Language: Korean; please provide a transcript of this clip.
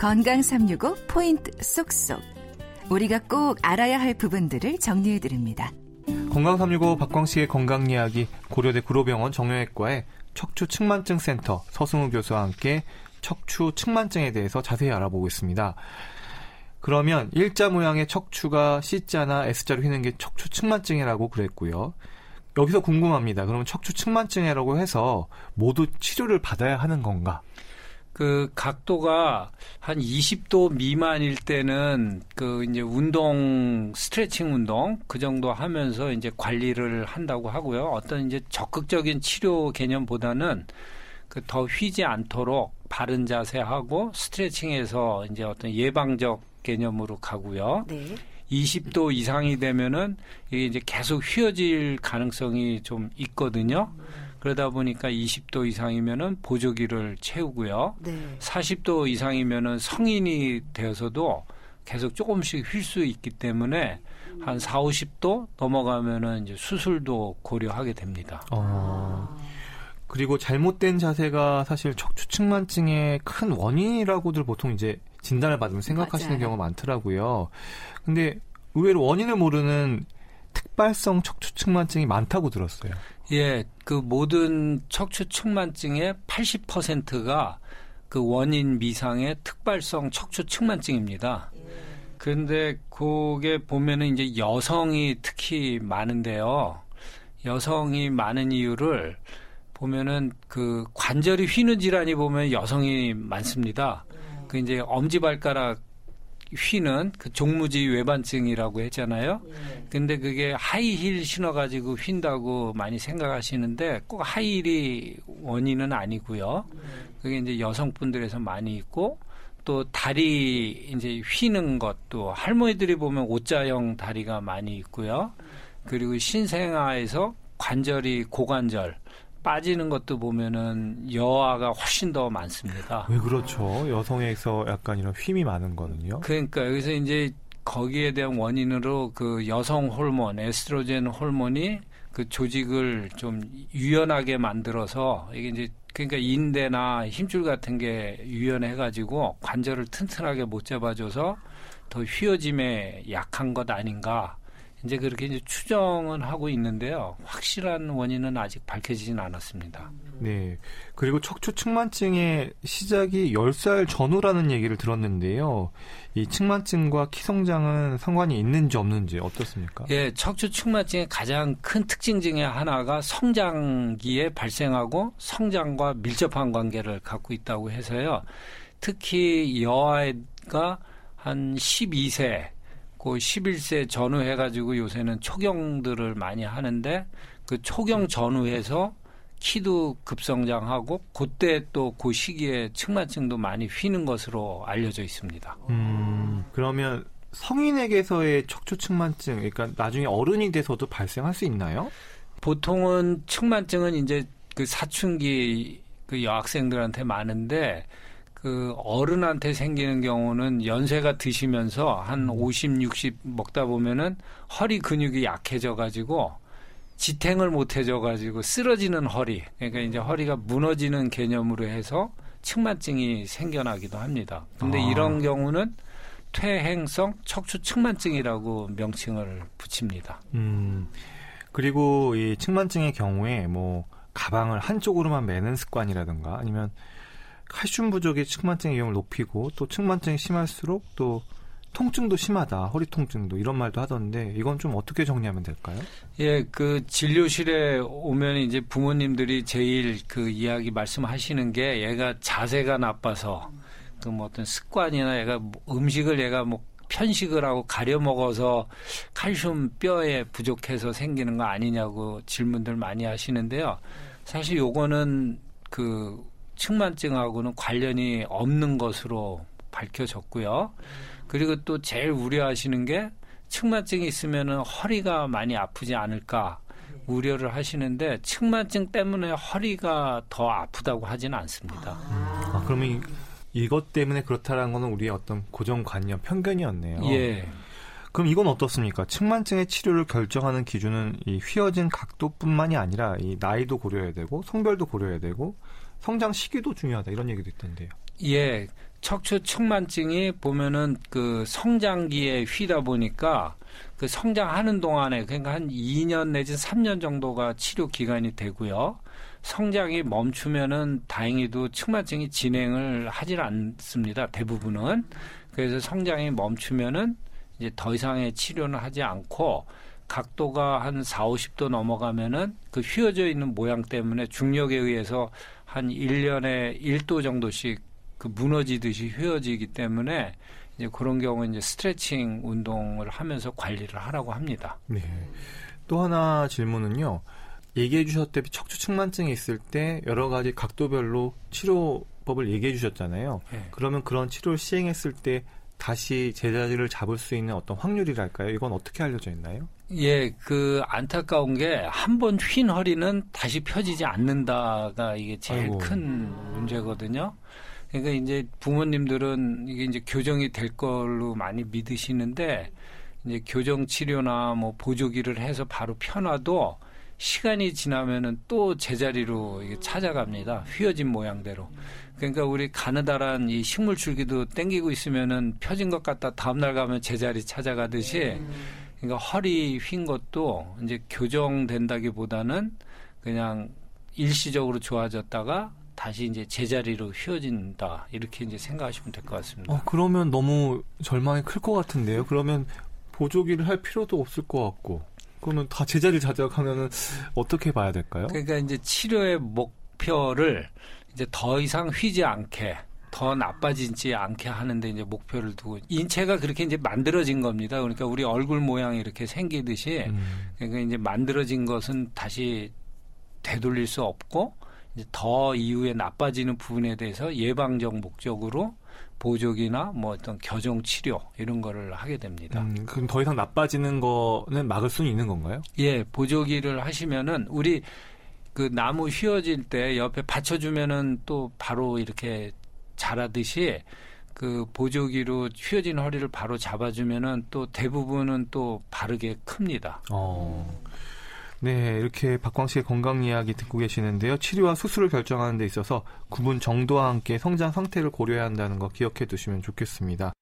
건강 365 포인트 쏙쏙. 우리가 꼭 알아야 할 부분들을 정리해 드립니다. 건강 365 박광식의 건강 이야기 고려대 구로병원 정형외과의 척추 측만증 센터 서승우 교수와 함께 척추 측만증에 대해서 자세히 알아보고 있습니다. 그러면 일자 모양의 척추가 C자나 S자로 휘는 게 척추 측만증이라고 그랬고요. 여기서 궁금합니다. 그러면 척추 측만증이라고 해서 모두 치료를 받아야 하는 건가? 그 각도가 한 20도 미만일 때는 그 이제 운동 스트레칭 운동 그 정도 하면서 이제 관리를 한다고 하고요. 어떤 이제 적극적인 치료 개념보다는 그 더 휘지 않도록 바른 자세하고 스트레칭해서 이제 어떤 예방적 개념으로 가고요. 네. 20도 이상이 되면은 이게 이제 계속 휘어질 가능성이 좀 있거든요. 그러다 보니까 20도 이상이면은 보조기를 채우고요. 네. 40도 이상이면은 성인이 되어서도 계속 조금씩 휠 수 있기 때문에 한 4, 50도 넘어가면은 이제 수술도 고려하게 됩니다. 어, 그리고 잘못된 자세가 사실 척추 측만증의 큰 원인이라고들 보통 이제 진단을 받으면 생각하시는 맞아요. 경우가 많더라고요. 근데 의외로 원인을 모르는 특발성 척추 측만증이 많다고 들었어요. 예, 그 모든 척추 측만증의 80%가 그 원인 미상의 특발성 척추 측만증입니다. 그런데 그게 보면은 이제 여성이 특히 많은데요. 여성이 많은 이유를 보면은 그 관절이 휘는 질환이 보면 여성이 많습니다. 그 이제 엄지발가락 휘는 그 종무지 외반증이라고 했잖아요. 근데 그게 하이힐 신어가지고 휜다고 많이 생각하시는데 꼭 하이힐이 원인은 아니고요. 그게 이제 여성분들에서 많이 있고 또 다리 이제 휘는 것도 할머니들이 보면 오자형 다리가 많이 있고요. 그리고 신생아에서 관절이 고관절 빠지는 것도 보면은 여아가 훨씬 더 많습니다. 왜 그렇죠? 여성에서 약간 이런 휨이 많은 거는요. 그러니까 여기서 이제 거기에 대한 원인으로 그 여성 호르몬, 에스트로겐 호르몬이 그 조직을 좀 유연하게 만들어서 이게 이제 그러니까 인대나 힘줄 같은 게 유연해가지고 관절을 튼튼하게 못 잡아줘서 더 휘어짐에 약한 것 아닌가. 이제 그렇게 이제 추정은 하고 있는데요. 확실한 원인은 아직 밝혀지진 않았습니다. 네. 그리고 척추 측만증의 시작이 10살 전후라는 얘기를 들었는데요. 이 측만증과 키 성장은 상관이 있는지 없는지 어떻습니까? 예, 척추 측만증의 가장 큰 특징 중에 하나가 성장기에 발생하고 성장과 밀접한 관계를 갖고 있다고 해서요. 특히 여아가 한 12세, 그 11세 전후 해 가지고 요새는 초경들을 많이 하는데 그 초경 전후해서 키도 급성장하고 그때 또 그 시기에 측만증도 많이 휘는 것으로 알려져 있습니다. 음, 그러면 성인에게서의 척추 측만증, 그러니까 나중에 어른이 돼서도 발생할 수 있나요? 보통은 측만증은 이제 그 사춘기 그 여학생들한테 많은데 그 어른한테 생기는 경우는 연세가 드시면서 한 50, 60 먹다 보면은 허리 근육이 약해져 가지고 지탱을 못 해줘 가지고 쓰러지는 허리 그러니까 이제 허리가 무너지는 개념으로 해서 측만증이 생겨나기도 합니다. 근데 아. 이런 경우는 퇴행성 척추 측만증이라고 명칭을 붙입니다. 음, 그리고 이 측만증의 경우에 뭐 가방을 한쪽으로만 매는 습관이라든가 아니면 칼슘 부족이 측만증의 위험을 높이고 또 측만증이 심할수록 또 통증도 심하다, 허리 통증도 이런 말도 하던데 이건 좀 어떻게 정리하면 될까요? 예, 그 진료실에 오면 이제 부모님들이 제일 그 이야기 말씀하시는 게 얘가 자세가 나빠서 그 뭐 어떤 습관이나 얘가 뭐 음식을 얘가 뭐 편식을 하고 가려 먹어서 칼슘 뼈에 부족해서 생기는 거 아니냐고 질문들 많이 하시는데요. 사실 요거는 그 측만증하고는 관련이 없는 것으로 밝혀졌고요. 그리고 또 제일 우려하시는 게 측만증이 있으면은 허리가 많이 아프지 않을까 우려를 하시는데 측만증 때문에 허리가 더 아프다고 하지는 않습니다. 아, 그러면 이, 이것 때문에 그렇다라는 거는 우리의 어떤 고정관념, 편견이었네요. 예. 그럼 이건 어떻습니까? 측만증의 치료를 결정하는 기준은 이 휘어진 각도뿐만이 아니라 이 나이도 고려해야 되고 성별도 고려해야 되고 성장 시기도 중요하다 이런 얘기도 있던데요. 예. 척추 측만증이 보면은 그 성장기에 휘다 보니까 그 성장하는 동안에 그러니까 한 2년 내지 3년 정도가 치료 기간이 되고요. 성장이 멈추면은 다행히도 측만증이 진행을 하질 않습니다. 대부분은. 그래서 성장이 멈추면은 이제 더 이상의 치료는 하지 않고 각도가 한 4, 50도 넘어가면은 그 휘어져 있는 모양 때문에 중력에 의해서 한 1년에 1도 정도씩 그 무너지듯이 휘어지기 때문에 이제 그런 경우 이제 스트레칭 운동을 하면서 관리를 하라고 합니다. 네. 또 하나 질문은요. 얘기해 주셨다시피 척추 측만증이 있을 때 여러 가지 각도별로 치료법을 얘기해 주셨잖아요. 네. 그러면 그런 치료를 시행했을 때 다시 제자리를 잡을 수 있는 어떤 확률이랄까요? 이건 어떻게 알려져 있나요? 예, 그 안타까운 게 한 번 휜 허리는 다시 펴지지 않는다가 이게 제일 아이고. 큰 문제거든요. 그러니까 이제 부모님들은 이게 이제 교정이 될 걸로 많이 믿으시는데 이제 교정 치료나 뭐 보조기를 해서 바로 펴놔도 시간이 지나면은 또 제자리로 이게 찾아갑니다. 휘어진 모양대로. 그러니까 우리 가느다란 이 식물 줄기도 땡기고 있으면은 펴진 것 같다 다음날 가면 제자리 찾아가듯이 그러니까 허리 휜 것도 이제 교정된다기보다는 그냥 일시적으로 좋아졌다가 다시 이제 제자리로 휘어진다 이렇게 이제 생각하시면 될 것 같습니다. 어, 그러면 너무 절망이 클 것 같은데요. 그러면 보조기를 할 필요도 없을 것 같고. 그러면 다 제자리를 찾아가면은 어떻게 봐야 될까요? 그러니까 이제 치료의 목표를 이제 더 이상 휘지 않게 더 나빠지지 않게 하는데 이제 목표를 두고 인체가 그렇게 이제 만들어진 겁니다. 그러니까 우리 얼굴 모양이 이렇게 생기듯이 음, 그러니까 이제 만들어진 것은 다시 되돌릴 수 없고 이제 더 이후에 나빠지는 부분에 대해서 예방적 목적으로 보조기나 뭐 어떤 교정 치료 이런 거를 하게 됩니다. 음, 그럼 더 이상 나빠지는 거는 막을 수는 있는 건가요? 예, 보조기를 하시면은 우리 그 나무 휘어질 때 옆에 받쳐주면은 또 바로 이렇게 자라듯이 그 보조기로 휘어진 허리를 바로 잡아주면은 또 대부분은 또 바르게 큽니다. 어. 네, 이렇게 박광 씨의 건강 이야기 듣고 계시는데요. 치료와 수술을 결정하는 데 있어서 구분 정도와 함께 성장 상태를 고려해야 한다는 거 기억해 두시면 좋겠습니다.